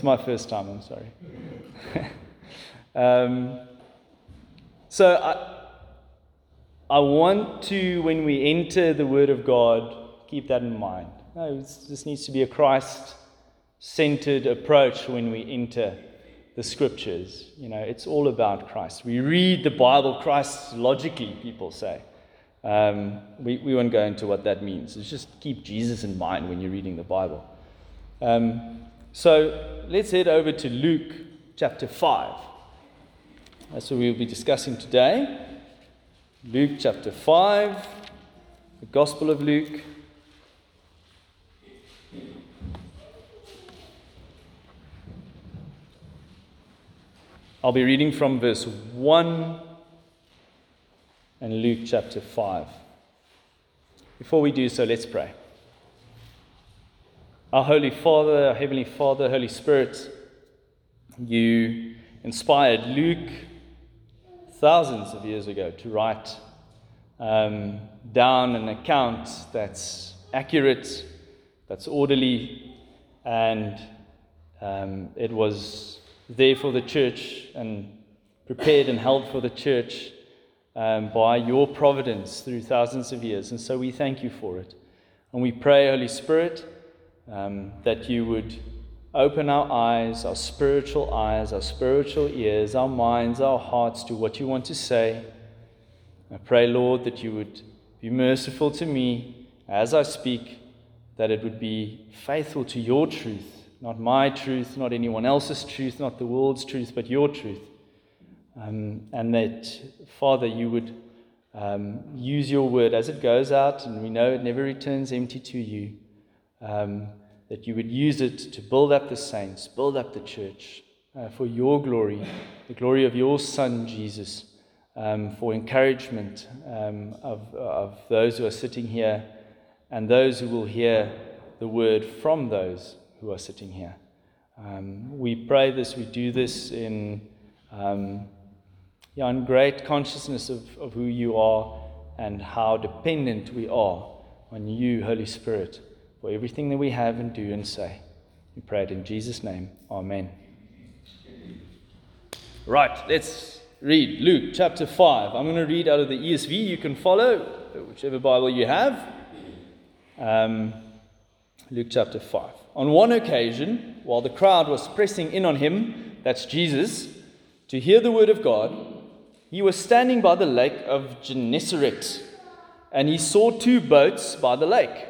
It's my first time, I'm sorry. um, so I, I want to, when we enter the Word of God, keep that in mind. No, this needs to be a Christ centered approach when we enter the scriptures. You know, it's all about Christ. We read the Bible Christologically, people say. Um, we, we won't go into what that means. It's just keep Jesus in mind when you're reading the Bible. Um, so let's head over to Luke chapter 5. That's what we'll be discussing today. Luke chapter 5, the Gospel of Luke. I'll be reading from verse 1 and Luke chapter 5. Before we do so, let's pray. Our Holy Father, our Heavenly Father, Holy Spirit, you inspired Luke thousands of years ago to write um, down an account that's accurate, that's orderly, and um, it was there for the church and prepared and held for the church um, by your providence through thousands of years. And so we thank you for it. And we pray, Holy Spirit, um, that you would open our eyes, our spiritual eyes, our spiritual ears, our minds, our hearts to what you want to say. I pray, Lord, that you would be merciful to me as I speak, that it would be faithful to your truth not my truth, not anyone else's truth, not the world's truth, but your truth. Um, and that, Father, you would um, use your word as it goes out, and we know it never returns empty to you, um, that you would use it to build up the saints, build up the church uh, for your glory, the glory of your Son, Jesus, um, for encouragement um, of, of those who are sitting here and those who will hear the word from those who are sitting here. Um, we pray this, we do this in, um, yeah, in great consciousness of, of who you are and how dependent we are on you, Holy Spirit, for everything that we have and do and say. We pray it in Jesus' name. Amen. Right, let's read Luke chapter 5. I'm going to read out of the ESV. You can follow whichever Bible you have. Um, Luke chapter 5. On one occasion, while the crowd was pressing in on him, that's Jesus, to hear the word of God, he was standing by the lake of Gennesaret, and he saw two boats by the lake,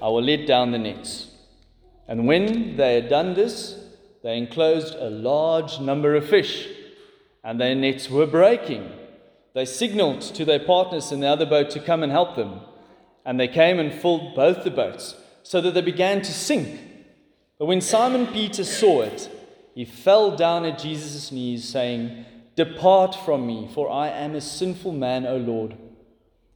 I will let down the nets. And when they had done this, they enclosed a large number of fish, and their nets were breaking. They signaled to their partners in the other boat to come and help them. And they came and filled both the boats, so that they began to sink. But when Simon Peter saw it, he fell down at Jesus' knees, saying, Depart from me, for I am a sinful man, O Lord.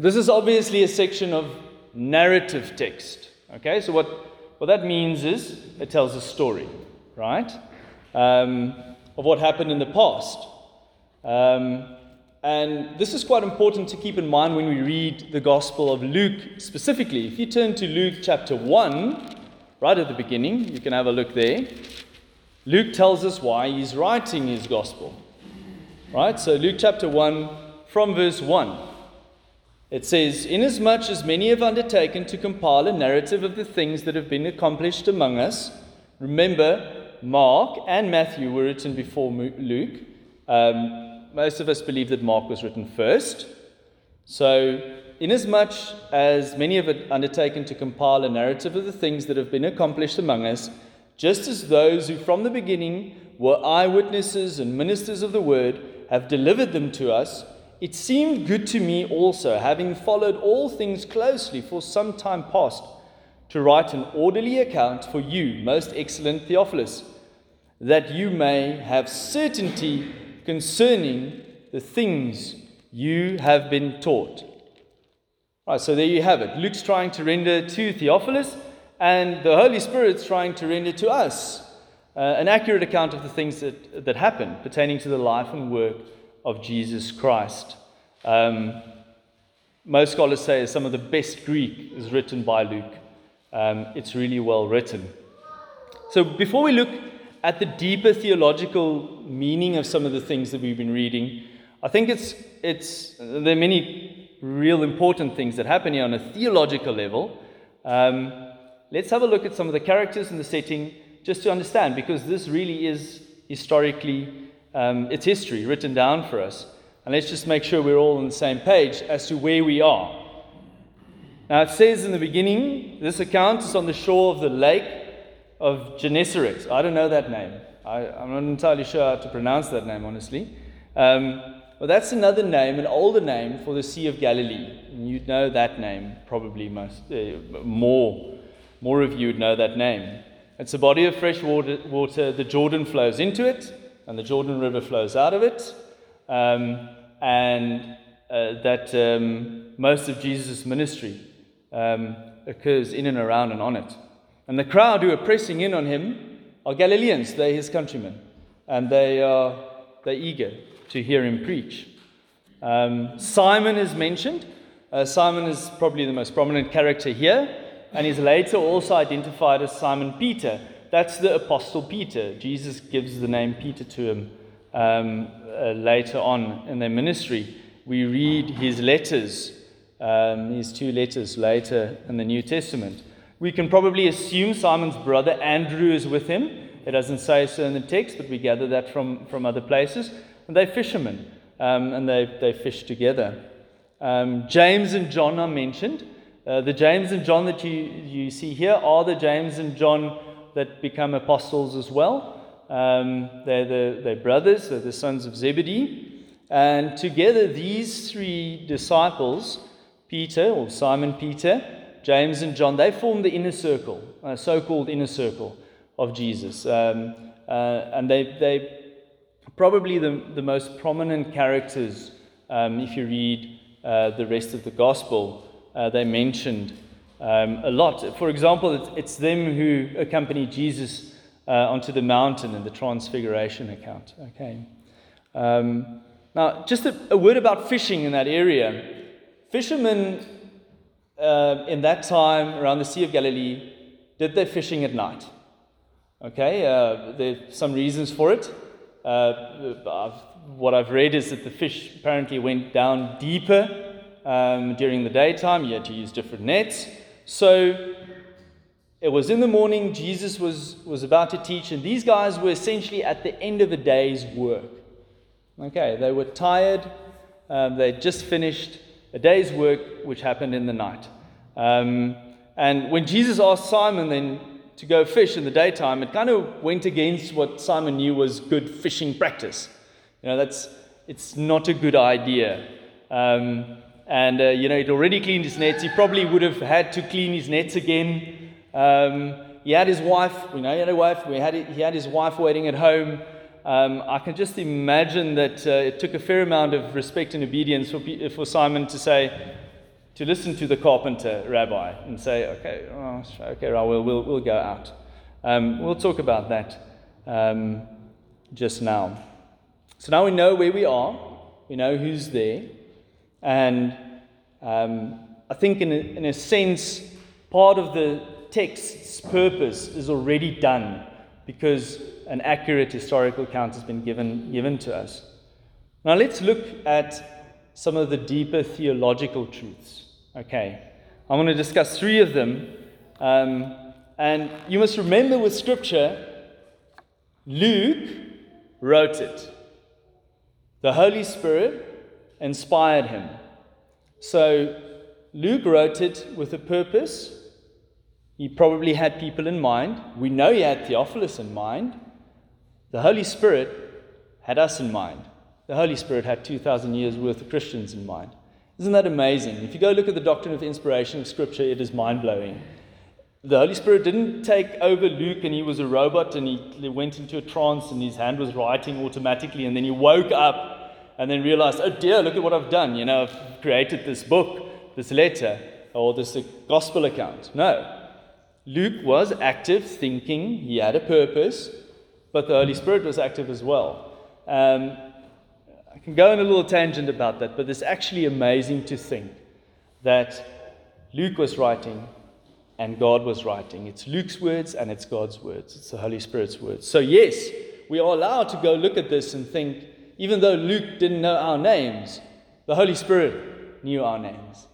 This is obviously a section of narrative text. Okay, so what, what that means is it tells a story, right, um, of what happened in the past. Um, and this is quite important to keep in mind when we read the Gospel of Luke specifically. If you turn to Luke chapter 1, right at the beginning, you can have a look there. Luke tells us why he's writing his Gospel. Right? So, Luke chapter 1, from verse 1, it says, Inasmuch as many have undertaken to compile a narrative of the things that have been accomplished among us, remember Mark and Matthew were written before Luke. Um, most of us believe that Mark was written first. So, inasmuch as many have undertaken to compile a narrative of the things that have been accomplished among us, just as those who from the beginning were eyewitnesses and ministers of the word have delivered them to us, it seemed good to me also, having followed all things closely for some time past, to write an orderly account for you, most excellent Theophilus, that you may have certainty concerning the things you have been taught. Right, so there you have it. Luke's trying to render to Theophilus, and the Holy Spirit's trying to render to us uh, an accurate account of the things that, that happened pertaining to the life and work of Jesus Christ. Um, most scholars say some of the best Greek is written by Luke. Um, it's really well written. So before we look at the deeper theological meaning of some of the things that we've been reading, I think it's, it's, there are many real important things that happen here on a theological level. Um, let's have a look at some of the characters and the setting just to understand, because this really is historically, um, it's history written down for us. And let's just make sure we're all on the same page as to where we are. Now, it says in the beginning, this account is on the shore of the lake of Gennesaret. I don't know that name. I, am not entirely sure how to pronounce that name, honestly. Um, but that's another name, an older name for the Sea of Galilee. And you'd know that name, probably most, uh, more. More of you would know that name. It's a body of fresh water, water. The Jordan flows into it, and the Jordan River flows out of it. Um, and uh, that um, most of Jesus' ministry um, occurs in and around and on it. And the crowd who are pressing in on him are Galileans, they're his countrymen, and they are they're eager to hear him preach. Um, Simon is mentioned. Uh, Simon is probably the most prominent character here, and he's later also identified as Simon Peter. That's the Apostle Peter. Jesus gives the name Peter to him um, uh, later on in their ministry. We read his letters, um, his two letters later in the New Testament. We can probably assume Simon's brother Andrew is with him. It doesn't say so in the text, but we gather that from, from other places. And they're fishermen, um, and they, they fish together. Um, James and John are mentioned. Uh, the James and John that you, you see here are the James and John that become apostles as well. Um, they're, the, they're brothers, they're the sons of Zebedee. And together, these three disciples, Peter or Simon Peter, James, and John, they form the inner circle, a so called inner circle of Jesus. Um, uh, and they, they probably the, the most prominent characters, um, if you read uh, the rest of the gospel, uh, they mentioned um, a lot. For example, it's, them who accompany Jesus uh, onto the mountain in the Transfiguration account. Okay. Um, now, just a, a, word about fishing in that area. Fishermen uh, in that time around the Sea of Galilee did their fishing at night. Okay, uh, there's some reasons for it. Uh, what I've read is that the fish apparently went down deeper um, during the daytime. You had to use different nets. So it was in the morning, Jesus was, was about to teach, and these guys were essentially at the end of a day's work. Okay, they were tired, um, they'd just finished a day's work, which happened in the night. Um, and when Jesus asked Simon then to go fish in the daytime, it kind of went against what Simon knew was good fishing practice. You know, that's, it's not a good idea. Um, and, uh, you know, he'd already cleaned his nets. He probably would have had to clean his nets again. Um, he had his wife, you know, he had a wife. We had, he had his wife waiting at home. Um, I can just imagine that uh, it took a fair amount of respect and obedience for, for Simon to say, to listen to the carpenter rabbi and say, okay, oh, okay, we'll, we'll, we'll go out. Um, we'll talk about that um, just now. So now we know where we are, we know who's there, and um, I think, in a, in a sense, part of the text's purpose is already done because an accurate historical account has been given, given to us. Now let's look at some of the deeper theological truths. Okay, I want to discuss three of them. Um, and you must remember with Scripture, Luke wrote it. The Holy Spirit inspired him. So Luke wrote it with a purpose. He probably had people in mind. We know he had Theophilus in mind. The Holy Spirit had us in mind. The Holy Spirit had 2,000 years worth of Christians in mind. Isn't that amazing? If you go look at the doctrine of inspiration of Scripture, it is mind blowing. The Holy Spirit didn't take over Luke and he was a robot and he went into a trance and his hand was writing automatically and then he woke up and then realized, oh dear, look at what I've done. You know, I've created this book, this letter, or this gospel account. No. Luke was active, thinking, he had a purpose, but the Holy Spirit was active as well. Um, I can go on a little tangent about that, but it's actually amazing to think that Luke was writing and God was writing. It's Luke's words and it's God's words. It's the Holy Spirit's words. So, yes, we are allowed to go look at this and think, even though Luke didn't know our names, the Holy Spirit knew our names.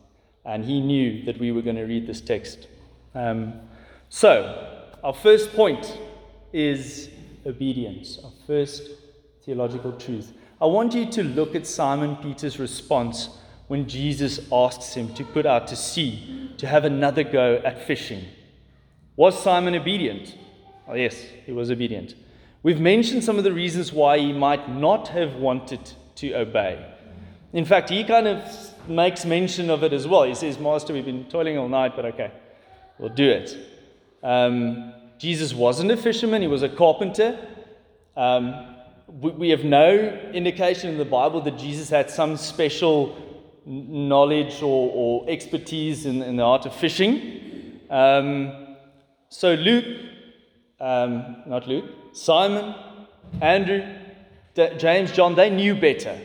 And he knew that we were going to read this text. Um, so, our first point is obedience, our first theological truth. I want you to look at Simon Peter's response when Jesus asks him to put out to sea to have another go at fishing. Was Simon obedient? Oh, yes, he was obedient. We've mentioned some of the reasons why he might not have wanted to obey. In fact, he kind of makes mention of it as well. He says, Master, we've been toiling all night, but okay, we'll do it. Um, Jesus wasn't a fisherman, he was a carpenter. Um, we, we have no indication in the Bible that Jesus had some special knowledge or, or expertise in, in, the art of fishing. Um, so, Luke, um, not Luke, Simon, Andrew, James, John, they knew better.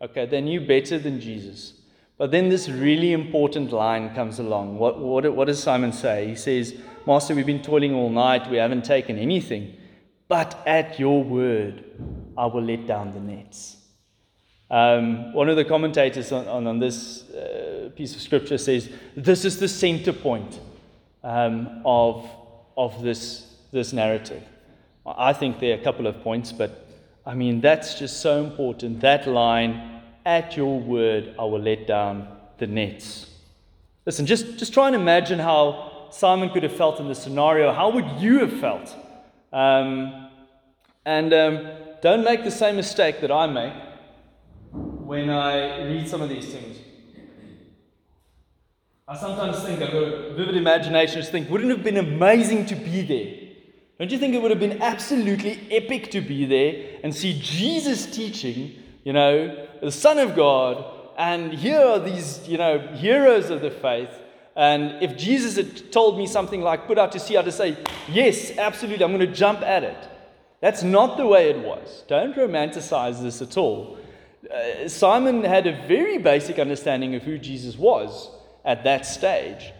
Okay, they knew better than Jesus. But then this really important line comes along. What, what, what does Simon say? He says, Master, we've been toiling all night, we haven't taken anything, but at your word I will let down the nets. Um, one of the commentators on, on, on this uh, piece of scripture says this is the center point um, of, of this, this narrative. I think there are a couple of points, but I mean, that's just so important. That line, at your word, I will let down the nets. Listen, just, just try and imagine how Simon could have felt in this scenario. How would you have felt? Um, and um, don't make the same mistake that I make when I read some of these things. I sometimes think, I've got a vivid imagination, just think, wouldn't it have been amazing to be there? Don't you think it would have been absolutely epic to be there and see Jesus teaching, you know, the Son of God, and here are these, you know, heroes of the faith. And if Jesus had told me something like put out to sea, I'd say, yes, absolutely, I'm going to jump at it. That's not the way it was. Don't romanticize this at all. Uh, Simon had a very basic understanding of who Jesus was at that stage.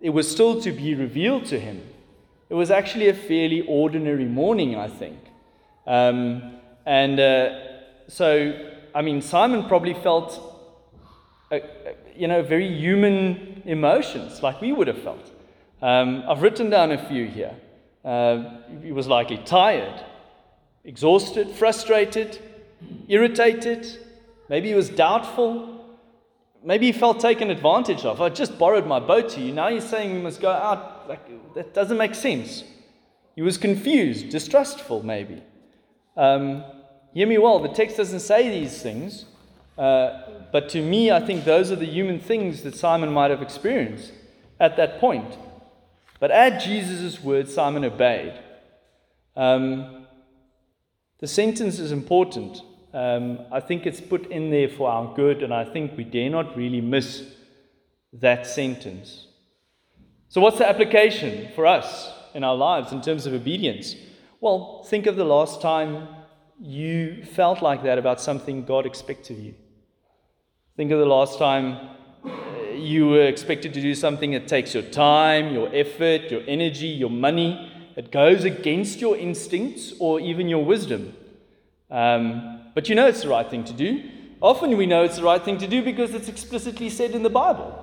It was still to be revealed to him. It was actually a fairly ordinary morning, I think. Um, and uh, so, I mean, Simon probably felt, uh, uh, you know, very human emotions like we would have felt. Um, I've written down a few here. Uh, he was likely tired, exhausted, frustrated, irritated. Maybe he was doubtful. Maybe he felt taken advantage of. I just borrowed my boat to you. Now you're saying we must go out. Like, that doesn't make sense. He was confused, distrustful, maybe. Um, hear me well, the text doesn't say these things. Uh, but to me, I think those are the human things that Simon might have experienced at that point. But at Jesus' words, Simon obeyed. Um, the sentence is important. Um, I think it's put in there for our good, and I think we dare not really miss that sentence. So, what's the application for us in our lives in terms of obedience? Well, think of the last time you felt like that about something God expects of you. Think of the last time uh, you were expected to do something that takes your time, your effort, your energy, your money it goes against your instincts or even your wisdom. Um, but you know it's the right thing to do. Often we know it's the right thing to do because it's explicitly said in the Bible.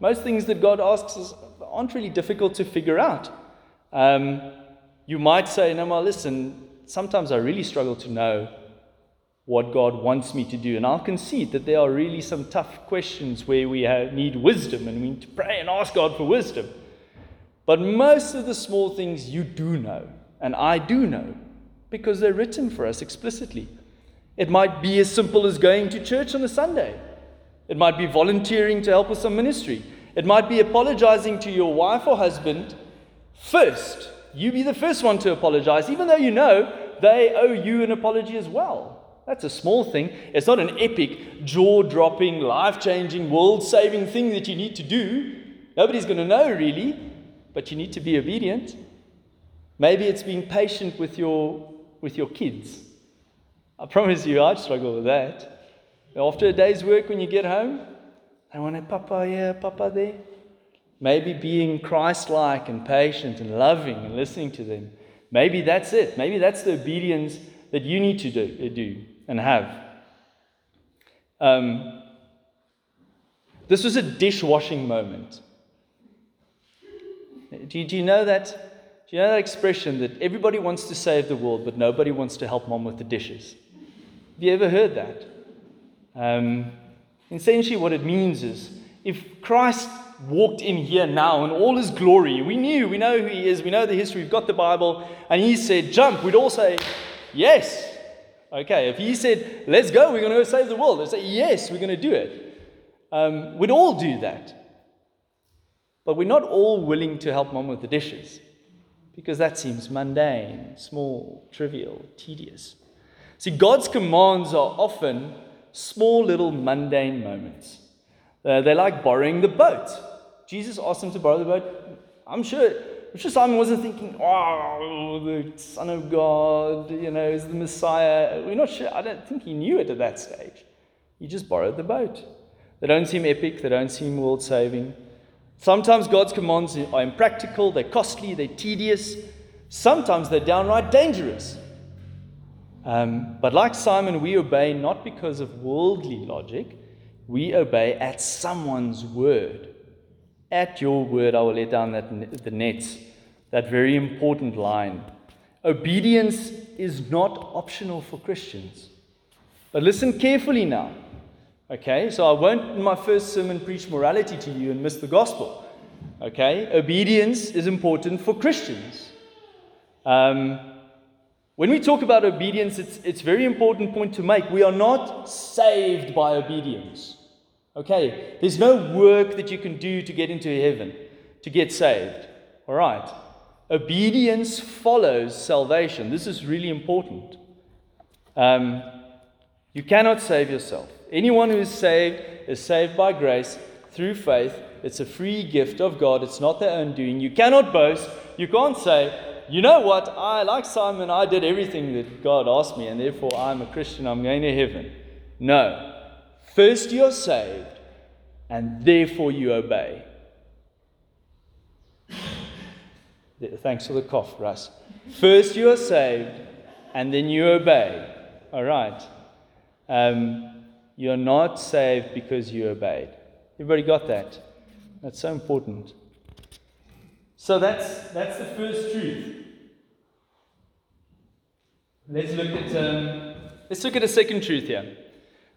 Most things that God asks us aren't really difficult to figure out. Um, you might say, no, well, listen, sometimes I really struggle to know what God wants me to do. And I'll concede that there are really some tough questions where we have, need wisdom and we need to pray and ask God for wisdom. But most of the small things you do know, and I do know, because they're written for us explicitly. It might be as simple as going to church on a Sunday. It might be volunteering to help with some ministry. It might be apologizing to your wife or husband first. You be the first one to apologize, even though you know they owe you an apology as well. That's a small thing. It's not an epic, jaw dropping, life changing, world saving thing that you need to do. Nobody's going to know really, but you need to be obedient. Maybe it's being patient with your, with your kids. I promise you, I'd struggle with that. After a day's work, when you get home, I want a Papa here, Papa there. Maybe being Christ like and patient and loving and listening to them. Maybe that's it. Maybe that's the obedience that you need to do. do and have. Um, this was a dishwashing moment. Do you, do you know that? Do you know that expression that everybody wants to save the world, but nobody wants to help mom with the dishes? Have you ever heard that? Um, essentially, what it means is if Christ walked in here now in all his glory, we knew, we know who he is, we know the history, we've got the Bible, and he said, jump, we'd all say, yes. Okay, if he said, let's go, we're going to go save the world, they'd say, yes, we're going to do it. Um, we'd all do that. But we're not all willing to help mom with the dishes because that seems mundane, small, trivial, tedious. See, God's commands are often small little mundane moments. Uh, they're like borrowing the boat. Jesus asked him to borrow the boat. I'm sure I'm sure Simon wasn't thinking, oh, the Son of God, you know, is the Messiah. We're not sure. I don't think he knew it at that stage. He just borrowed the boat. They don't seem epic, they don't seem world saving. Sometimes God's commands are impractical, they're costly, they're tedious. Sometimes they're downright dangerous. Um, but like Simon, we obey not because of worldly logic, we obey at someone's word. At your word, I will let down that, the nets. That very important line. Obedience is not optional for Christians. But listen carefully now. Okay, so I won't in my first sermon preach morality to you and miss the gospel. Okay, obedience is important for Christians. Um, when we talk about obedience, it's, it's a very important point to make. We are not saved by obedience. Okay, there's no work that you can do to get into heaven, to get saved. All right. Obedience follows salvation. This is really important. Um, you cannot save yourself. Anyone who is saved is saved by grace through faith. It's a free gift of God, it's not their own doing. You cannot boast. You can't say, you know what, I, like Simon, I did everything that God asked me, and therefore I'm a Christian, I'm going to heaven. No. First you're saved, and therefore you obey. Thanks for the cough, Russ. First you are saved, and then you obey. All right. Um, you're not saved because you obeyed. Everybody got that? That's so important. So that's, that's the first truth. Let's look at, um, let's look at a second truth here.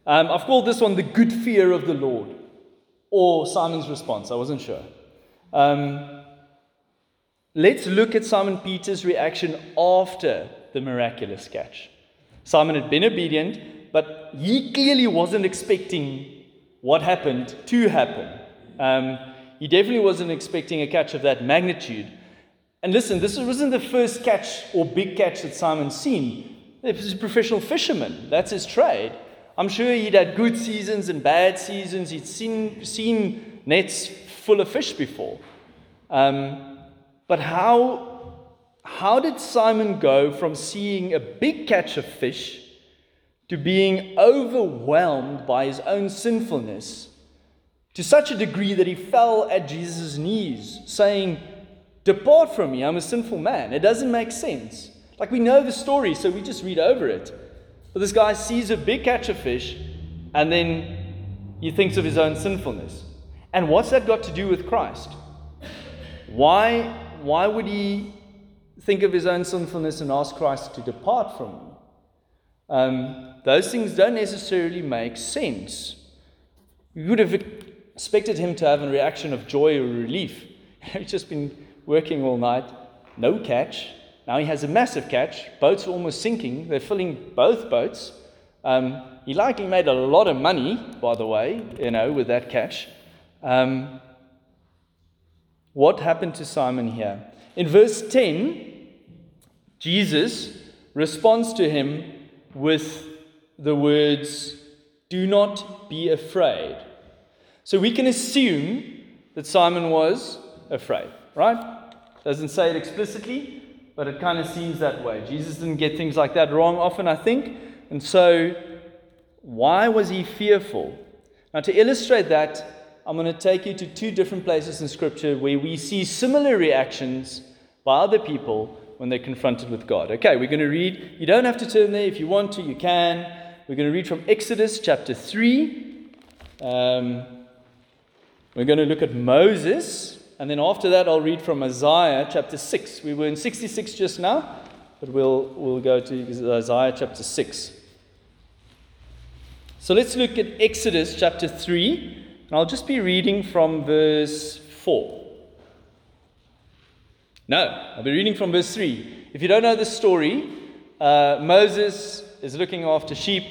Um, I've called this one the good fear of the Lord, or Simon's response. I wasn't sure. Um, let's look at Simon Peter's reaction after the miraculous catch. Simon had been obedient, but he clearly wasn't expecting what happened to happen. Um, he definitely wasn't expecting a catch of that magnitude. And listen, this wasn't the first catch or big catch that Simon's seen. He was a professional fisherman, that's his trade. I'm sure he'd had good seasons and bad seasons. He'd seen, seen nets full of fish before. Um, but how, how did Simon go from seeing a big catch of fish to being overwhelmed by his own sinfulness to such a degree that he fell at Jesus' knees, saying, Depart from me, I'm a sinful man. It doesn't make sense. Like we know the story, so we just read over it. But this guy sees a big catch of fish, and then he thinks of his own sinfulness. And what's that got to do with Christ? Why, why would he think of his own sinfulness and ask Christ to depart from him. Um, those things don't necessarily make sense. You would have expected him to have a reaction of joy or relief. He's just been working all night, no catch. Now he has a massive catch. Boats are almost sinking. They're filling both boats. Um, he likely made a lot of money, by the way, you know, with that catch. Um, what happened to Simon here? In verse 10, Jesus responds to him with the words, Do not be afraid. So we can assume that Simon was afraid, right? Doesn't say it explicitly, but it kind of seems that way. Jesus didn't get things like that wrong often, I think. And so, why was he fearful? Now, to illustrate that, I'm going to take you to two different places in Scripture where we see similar reactions by other people when they're confronted with God. Okay, we're going to read. You don't have to turn there. If you want to, you can. We're going to read from Exodus chapter 3. Um, we're going to look at Moses. And then after that, I'll read from Isaiah chapter 6. We were in 66 just now, but we'll, we'll go to Isaiah chapter 6. So let's look at Exodus chapter 3. And I'll just be reading from verse 4. No, I'll be reading from verse 3. If you don't know the story, uh, Moses is looking after sheep.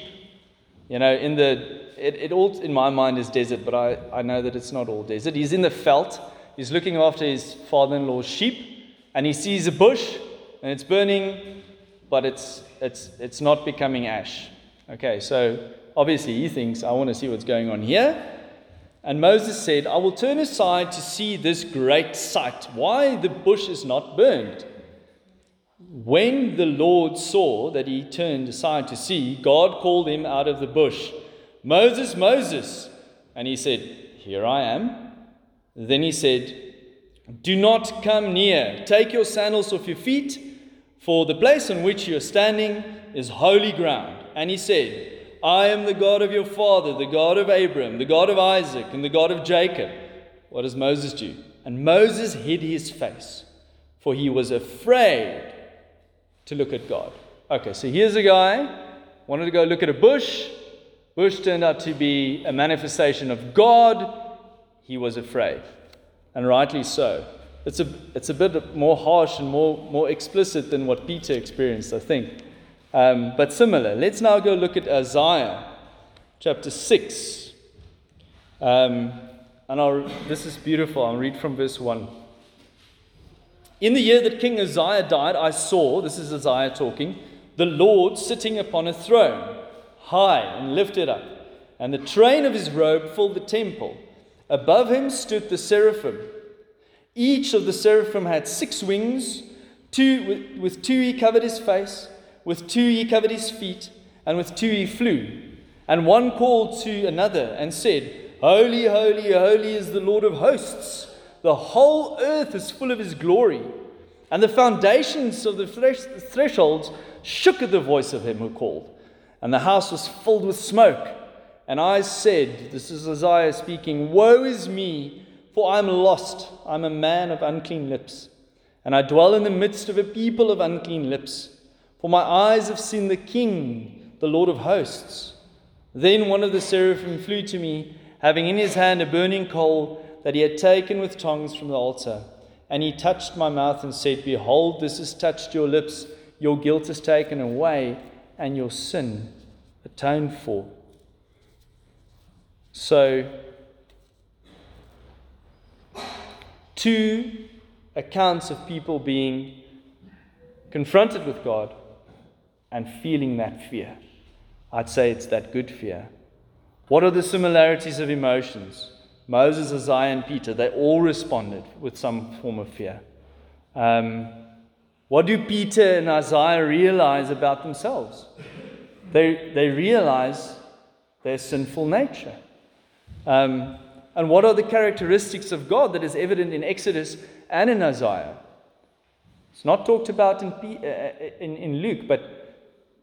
You know, in the, it, it all in my mind is desert, but I, I know that it's not all desert. He's in the veld, he's looking after his father in law's sheep, and he sees a bush, and it's burning, but it's, it's, it's not becoming ash. Okay, so obviously he thinks, I want to see what's going on here. And Moses said, I will turn aside to see this great sight, why the bush is not burned. When the Lord saw that he turned aside to see, God called him out of the bush, Moses, Moses. And he said, Here I am. Then he said, Do not come near. Take your sandals off your feet, for the place on which you are standing is holy ground. And he said, I am the God of your father, the God of Abraham, the God of Isaac, and the God of Jacob. What does Moses do? And Moses hid his face, for he was afraid to look at God. Okay, so here's a guy wanted to go look at a bush. Bush turned out to be a manifestation of God. He was afraid, and rightly so. It's a, it's a bit more harsh and more, more explicit than what Peter experienced, I think um, but similar. Let's now go look at Isaiah chapter 6. Um, and I'll, this is beautiful. I'll read from verse 1. In the year that King Uzziah died, I saw, this is Isaiah talking, the Lord sitting upon a throne, high and lifted up, and the train of his robe filled the temple. Above him stood the seraphim. Each of the seraphim had six wings, two, with, with two he covered his face with two he covered his feet, and with two he flew. And one called to another and said, Holy, holy, holy is the Lord of hosts. The whole earth is full of his glory. And the foundations of the thresholds shook at the voice of him who called. And the house was filled with smoke. And I said, This is Isaiah speaking, Woe is me, for I am lost. I am a man of unclean lips. And I dwell in the midst of a people of unclean lips. For my eyes have seen the King, the Lord of hosts. Then one of the seraphim flew to me, having in his hand a burning coal that he had taken with tongs from the altar. And he touched my mouth and said, Behold, this has touched your lips. Your guilt is taken away, and your sin atoned for. So, two accounts of people being confronted with God and feeling that fear. I'd say it's that good fear. What are the similarities of emotions? Moses, Isaiah, and Peter, they all responded with some form of fear. Um, what do Peter and Isaiah realize about themselves? They, they realize their sinful nature. Um, and what are the characteristics of God that is evident in Exodus and in Isaiah? It's not talked about in, uh, in, in Luke, but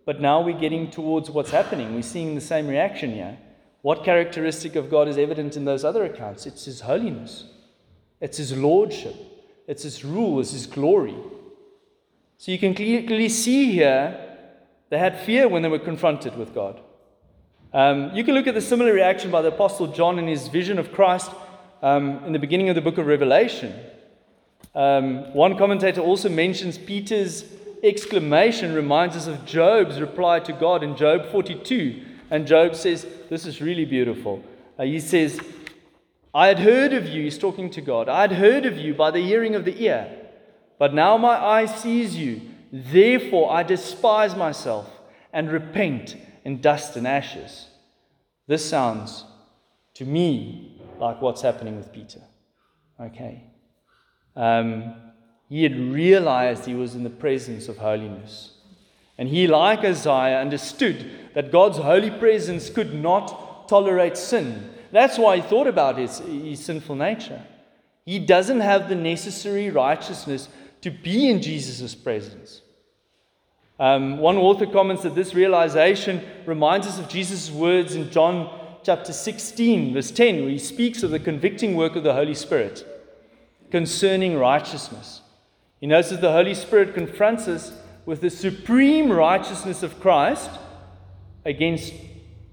but now we're getting towards what's happening. We're seeing the same reaction here. What characteristic of God is evident in those other accounts? It's His holiness, it's His lordship, it's His rule, it's His glory. So you can clearly see here they had fear when they were confronted with God. Um, you can look at the similar reaction by the Apostle John in his vision of Christ um, in the beginning of the book of Revelation. Um, one commentator also mentions Peter's exclamation reminds us of Job's reply to God in Job 42. And Job says, This is really beautiful. Uh, he says, I had heard of you, he's talking to God, I had heard of you by the hearing of the ear, but now my eye sees you. Therefore I despise myself and repent in dust and ashes. This sounds to me like what's happening with Peter. Okay. Um, he had realized he was in the presence of holiness. And he, like Isaiah, understood that God's holy presence could not tolerate sin. That's why he thought about his, his sinful nature. He doesn't have the necessary righteousness to be in Jesus' presence. Um, one author comments that this realization reminds us of Jesus' words in John chapter 16, verse 10, where he speaks of the convicting work of the Holy Spirit concerning righteousness. He knows that the Holy Spirit confronts us with the supreme righteousness of Christ against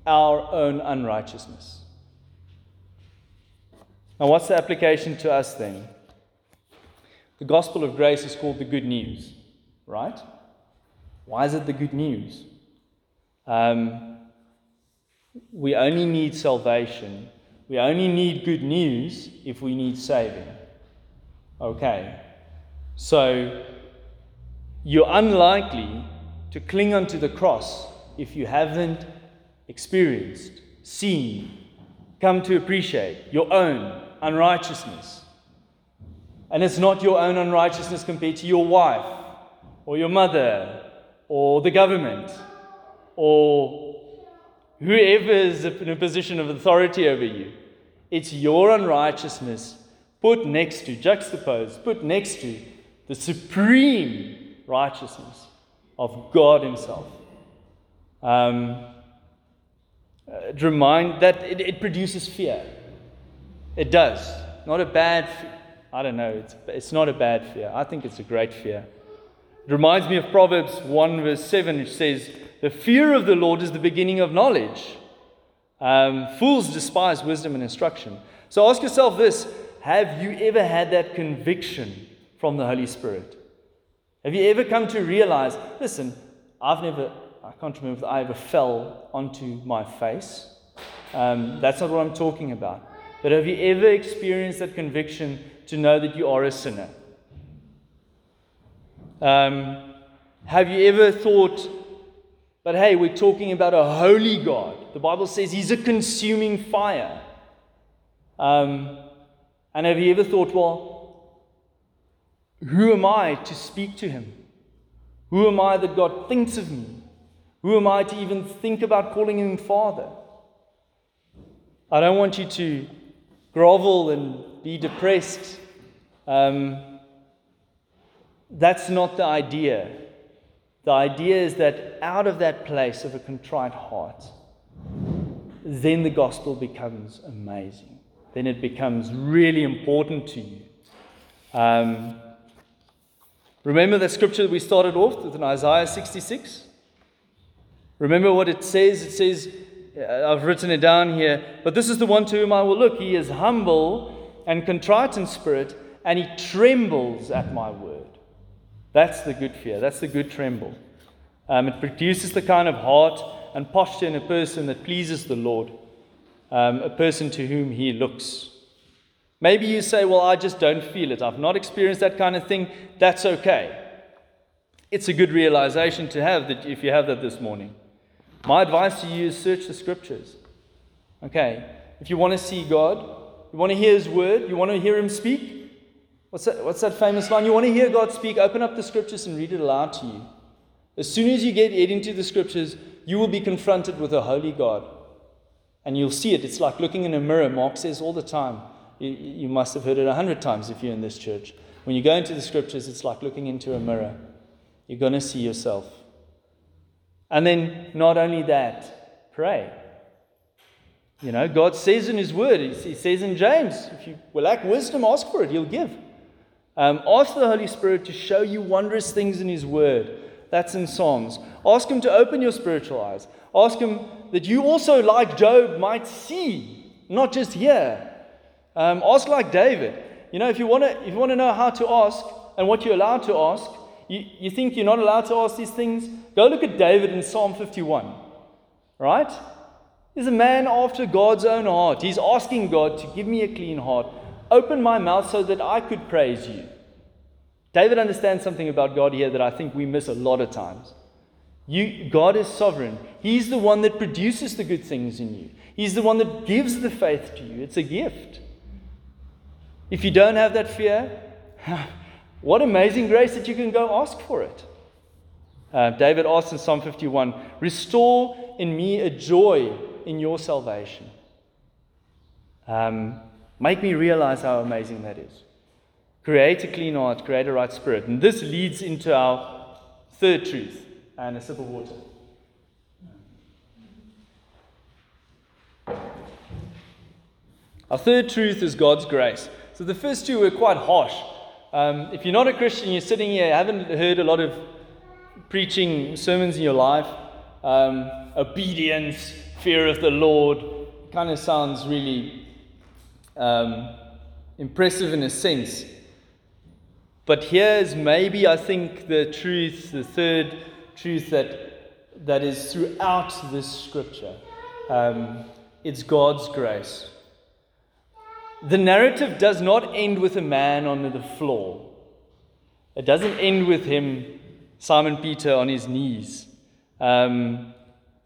our own unrighteousness. Now, what's the application to us then? The gospel of grace is called the good news, right? Why is it the good news? Um, we only need salvation. We only need good news if we need saving. Okay. So, you're unlikely to cling onto the cross if you haven't experienced, seen, come to appreciate your own unrighteousness. And it's not your own unrighteousness compared to your wife or your mother or the government or whoever is in a position of authority over you. It's your unrighteousness put next to, juxtaposed, put next to the supreme righteousness of God Himself. Um, it remind that it, it, produces fear. It does. Not a bad. I don't know. It's, it's not a bad fear. I think it's a great fear. It reminds me of Proverbs 1, verse 7, which says, The fear of the Lord is the beginning of knowledge. Um, fools despise wisdom and instruction. So ask yourself this Have you ever had that conviction from the Holy Spirit? Have you ever come to realize, listen, I've never, I can't remember if I ever fell onto my face. Um, that's not what I'm talking about. But have you ever experienced that conviction to know that you are a sinner? Um, have you ever thought, but hey, we're talking about a holy God? The Bible says he's a consuming fire. Um, and have you ever thought, well, who am I to speak to him? Who am I that God thinks of me? Who am I to even think about calling him Father? I don't want you to grovel and be depressed. Um, that's not the idea. The idea is that out of that place of a contrite heart, then the gospel becomes amazing. Then it becomes really important to you. Um, remember the scripture that we started off with in Isaiah 66? Remember what it says? It says, uh, I've written it down here, but this is the one to whom I will look. He is humble and contrite in spirit, and he trembles at my word. That's the good fear. That's the good tremble. Um, it produces the kind of heart and posture in a person that pleases the Lord, um, a person to whom he looks. Maybe you say, Well, I just don't feel it. I've not experienced that kind of thing. That's okay. It's a good realization to have that if you have that this morning. My advice to you is search the scriptures. Okay, if you want to see God, you want to hear His word, you want to hear Him speak, What's that, what's that famous line? You want to hear God speak? Open up the scriptures and read it aloud to you. As soon as you get into the scriptures, you will be confronted with a holy God. And you'll see it. It's like looking in a mirror. Mark says all the time. You, you must have heard it a hundred times if you're in this church. When you go into the scriptures, it's like looking into a mirror. You're going to see yourself. And then, not only that, pray. You know, God says in His Word, He says in James, if you lack wisdom, ask for it, He'll give. Um, ask the Holy Spirit to show you wondrous things in His Word. That's in Psalms. Ask Him to open your spiritual eyes. Ask Him that you also, like Job, might see, not just hear. Um, ask like David. You know, if you want to, if you want to know how to ask and what you're allowed to ask, you, you think you're not allowed to ask these things? Go look at David in Psalm 51. Right? He's a man after God's own heart. He's asking God to give me a clean heart. Open my mouth so that I could praise you. David understands something about God here that I think we miss a lot of times. You, God is sovereign. He's the one that produces the good things in you. He's the one that gives the faith to you. It's a gift. If you don't have that fear, what amazing grace that you can go ask for it. Uh, David asks in Psalm 51 Restore in me a joy in your salvation. Um, make me realize how amazing that is. Create a clean heart, create a right spirit. And this leads into our third truth and a sip of water. Our third truth is God's grace. So the first two were quite harsh. Um, if you're not a Christian, you're sitting here, haven't heard a lot of preaching sermons in your life, um, obedience, fear of the Lord, kind of sounds really um, impressive in a sense. But here's maybe, I think, the truth, the third truth that, that is throughout this scripture. Um, it's God's grace. The narrative does not end with a man on the floor. It doesn't end with him, Simon Peter, on his knees. Um,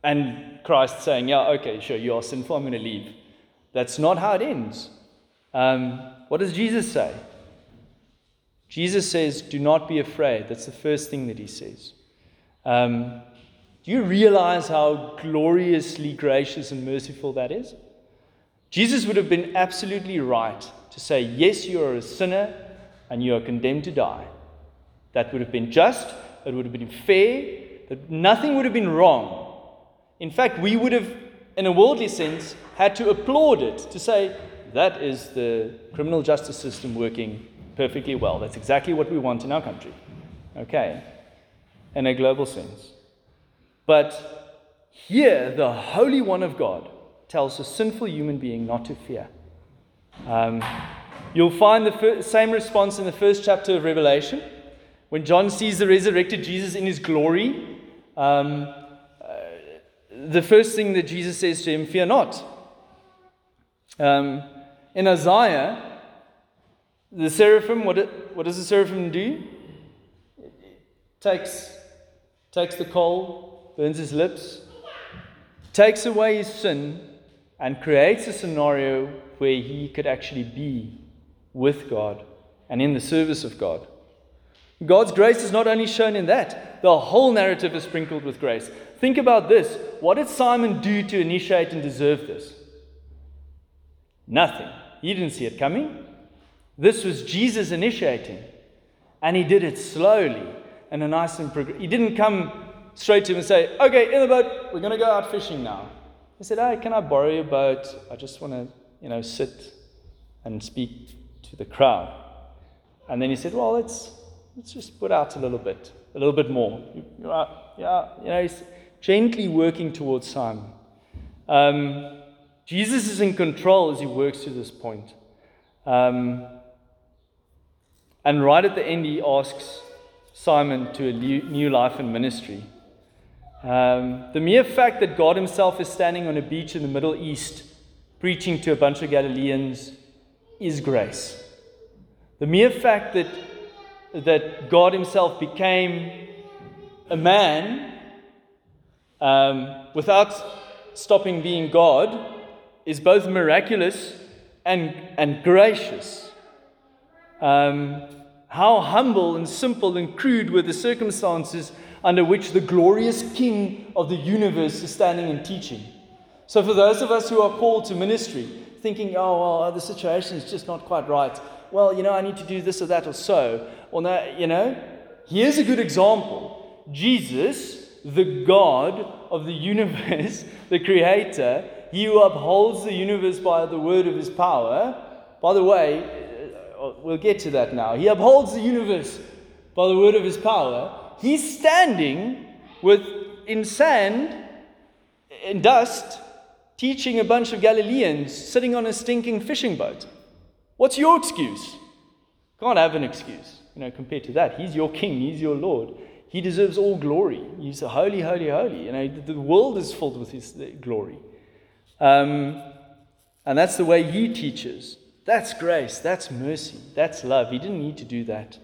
and Christ saying, Yeah, okay, sure, you are sinful, I'm going to leave. That's not how it ends. Um, what does Jesus say? Jesus says, Do not be afraid. That's the first thing that he says. Um, do you realize how gloriously gracious and merciful that is? Jesus would have been absolutely right to say, Yes, you are a sinner and you are condemned to die. That would have been just, it would have been fair, that nothing would have been wrong. In fact, we would have, in a worldly sense, had to applaud it to say, that is the criminal justice system working perfectly well. That's exactly what we want in our country. Okay, in a global sense. But here, the Holy One of God tells a sinful human being not to fear. Um, you'll find the same response in the first chapter of Revelation. When John sees the resurrected Jesus in his glory, um, the first thing that Jesus says to him, Fear not. Um, in Isaiah, the seraphim, what, it, what does the seraphim do? It takes, takes the coal, burns his lips, takes away his sin, and creates a scenario where he could actually be with God and in the service of God. God's grace is not only shown in that, the whole narrative is sprinkled with grace. Think about this. What did Simon do to initiate and deserve this? Nothing. He didn't see it coming. This was Jesus initiating. And he did it slowly and a nice and progressive. He didn't come straight to him and say, Okay, in the boat, we're going to go out fishing now. He said, Hey, can I borrow your boat? I just want to, you know, sit and speak to the crowd. And then he said, Well, let's, let's just put out a little bit, a little bit more. Yeah, you know, he's, gently working towards Simon. Um, Jesus is in control as he works to this point. Um, and right at the end, he asks Simon to a new life and ministry. Um, the mere fact that God Himself is standing on a beach in the Middle East preaching to a bunch of Galileans is grace. The mere fact that, that God Himself became a man um, without stopping being God is both miraculous and, and gracious. Um, how humble and simple and crude were the circumstances under which the glorious King of the universe is standing and teaching. So, for those of us who are called to ministry, thinking, oh, well, the situation is just not quite right, well, you know, I need to do this or that or so, or no, you know, here's a good example Jesus the God of the universe, the creator, he who upholds the universe by the word of his power. By the way, uh, well, we'll get to that now. He upholds the universe by the word of his power. He's standing with in sand, in dust, teaching a bunch of Galileans sitting on a stinking fishing boat. What's your excuse? Can't have an excuse, you know, compared to that. He's your king, he's your Lord. He deserves all glory. He's holy, holy, holy. You know, the world is filled with his glory. Um, and that's the way he teaches. That's grace. That's mercy. That's love. He didn't need to do that.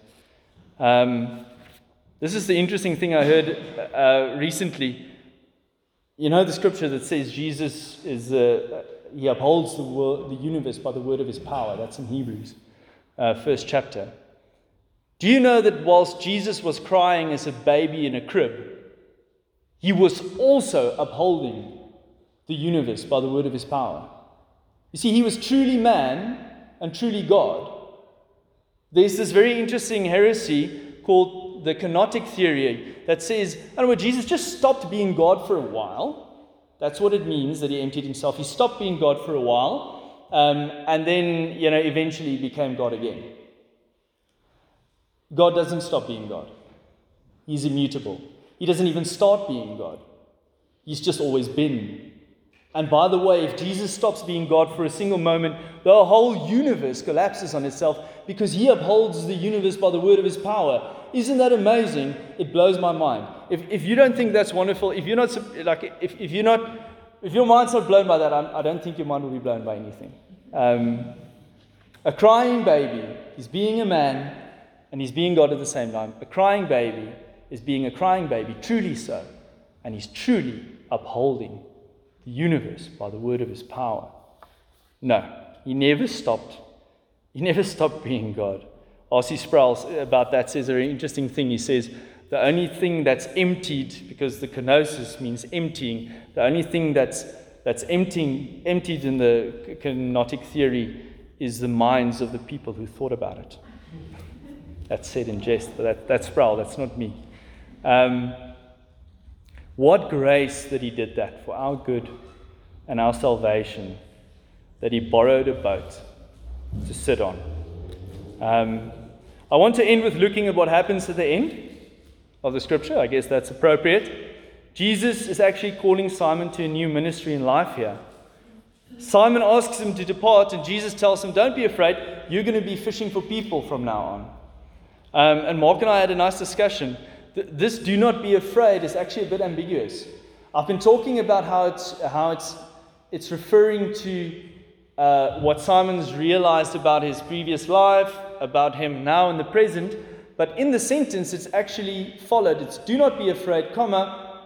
Um, this is the interesting thing I heard uh, recently. You know the scripture that says Jesus is uh, he upholds the, world, the universe by the word of his power. That's in Hebrews, uh, first chapter. Do you know that whilst Jesus was crying as a baby in a crib, he was also upholding the universe by the word of his power? You see, he was truly man and truly God. There's this very interesting heresy called the kenotic theory that says, I know, Jesus just stopped being God for a while. That's what it means that he emptied himself. He stopped being God for a while, um, and then, you know, eventually became God again. God doesn't stop being God. He's immutable. He doesn't even start being God. He's just always been. And by the way, if Jesus stops being God for a single moment, the whole universe collapses on itself because he upholds the universe by the word of his power. Isn't that amazing? It blows my mind. If, if you don't think that's wonderful, if you're not like if, if you're not if your mind's not blown by that, I'm, I do not think your mind will be blown by anything. Um, a crying baby is being a man and he's being God at the same time. A crying baby is being a crying baby, truly so, and he's truly upholding the universe by the word of his power. No, he never stopped. He never stopped being God. R.C. Sproul about that says a very interesting thing. He says, the only thing that's emptied, because the kenosis means emptying, the only thing that's, that's emptying, emptied in the kenotic theory is the minds of the people who thought about it. That's said in jest, but that, that's Sproul, that's not me. Um, what grace that he did that for our good and our salvation, that he borrowed a boat to sit on. Um, I want to end with looking at what happens at the end of the scripture. I guess that's appropriate. Jesus is actually calling Simon to a new ministry in life here. Simon asks him to depart, and Jesus tells him, Don't be afraid, you're going to be fishing for people from now on. Um, and Mark and I had a nice discussion. This do not be afraid is actually a bit ambiguous. I've been talking about how it's, how it's, it's referring to uh, what Simon's realized about his previous life, about him now in the present, but in the sentence it's actually followed. It's do not be afraid, comma,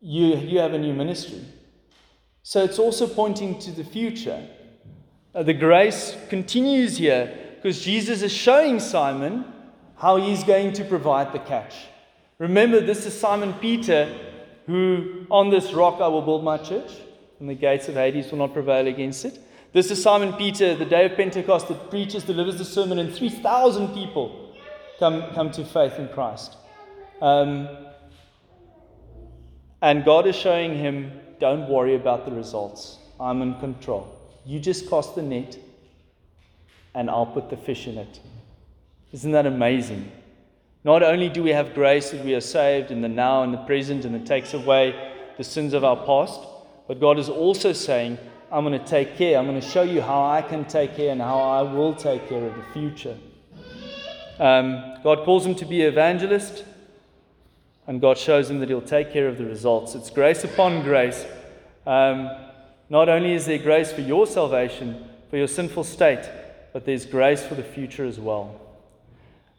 you, you have a new ministry. So it's also pointing to the future. Uh, the grace continues here because Jesus is showing Simon how he's going to provide the catch. Remember, this is Simon Peter, who on this rock I will build my church, and the gates of Hades will not prevail against it. This is Simon Peter, the day of Pentecost, that preaches, delivers the sermon, and 3,000 people come, come to faith in Christ. Um, and God is showing him, don't worry about the results. I'm in control. You just cast the net, and I'll put the fish in it. Isn't that amazing? Not only do we have grace that we are saved in the now and the present and it takes away the sins of our past, but God is also saying, I'm going to take care. I'm going to show you how I can take care and how I will take care of the future. Um, God calls him to be evangelist, and God shows him that he'll take care of the results. It's grace upon grace. Um, not only is there grace for your salvation, for your sinful state, but there's grace for the future as well.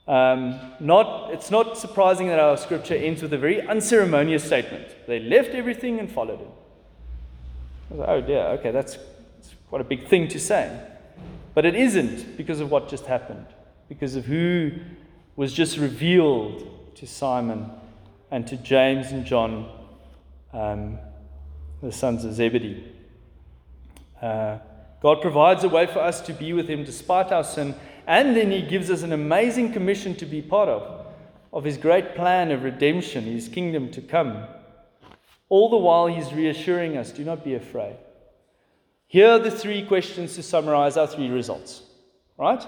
Um, not, it's not surprising that our scripture ends with a very unceremonious statement. They left everything and followed him. oh dear, okay, that's, that's quite a big thing to say. But it isn't because of what just happened, because of who was just revealed to Simon and to James and John, um, the sons of Zebedee. Uh, God provides a way for us to be with Him despite our sin and then he gives us an amazing commission to be part of, of his great plan of redemption, his kingdom to come. All the while, he's reassuring us do not be afraid. Here are the three questions to summarize our three results. Right?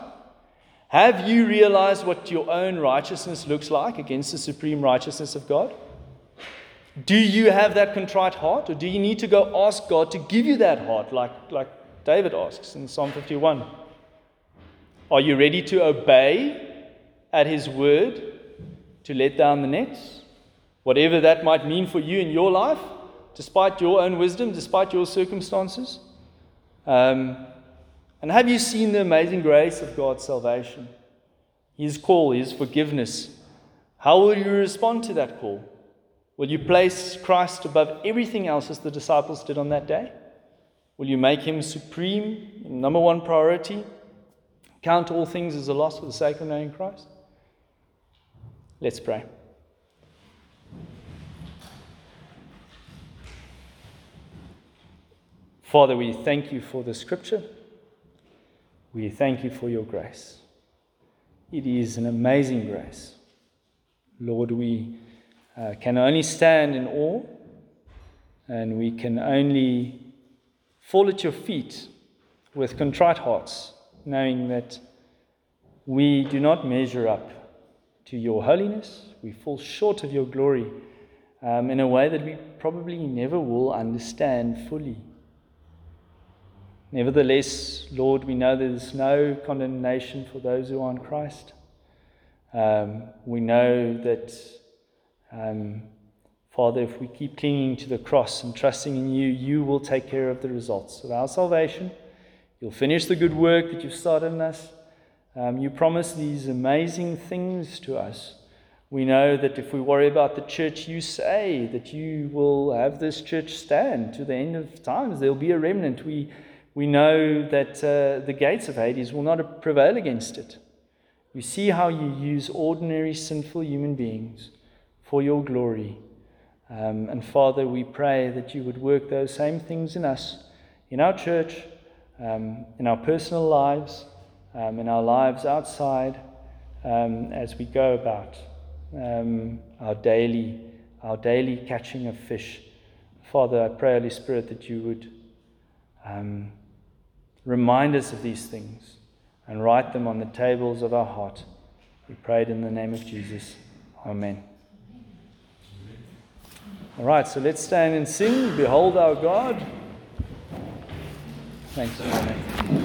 Have you realized what your own righteousness looks like against the supreme righteousness of God? Do you have that contrite heart, or do you need to go ask God to give you that heart, like, like David asks in Psalm 51? Are you ready to obey at his word to let down the nets? Whatever that might mean for you in your life, despite your own wisdom, despite your circumstances? Um, and have you seen the amazing grace of God's salvation? His call, His forgiveness. How will you respond to that call? Will you place Christ above everything else as the disciples did on that day? Will you make him supreme, number one priority? Count all things as a loss for the sake of knowing Christ? Let's pray. Father, we thank you for the scripture. We thank you for your grace. It is an amazing grace. Lord, we uh, can only stand in awe and we can only fall at your feet with contrite hearts, knowing that we do not measure up to your holiness. We fall short of your glory um, in a way that we probably never will understand fully. Nevertheless, Lord, we know there's no condemnation for those who are in Christ. Um, we know that um, Father, if we keep clinging to the cross and trusting in you, you will take care of the results of our salvation. You'll finish the good work that you've started in us. Um, you promise these amazing things to us. We know that if we worry about the church, you say that you will have this church stand to the end of times. There'll be a remnant. We, we know that uh, the gates of Hades will not prevail against it. We see how you use ordinary sinful human beings for your glory. Um, and Father, we pray that you would work those same things in us, in our church, um, in our personal lives, um, in our lives outside, um, as we go about um, our daily, our daily catching of fish. Father, I pray, Holy Spirit, that you would um, remind us of these things and write them on the tables of our heart. We pray it in the name of Jesus. Amen. All right, so let's stand and sing. Behold our God. Thanks.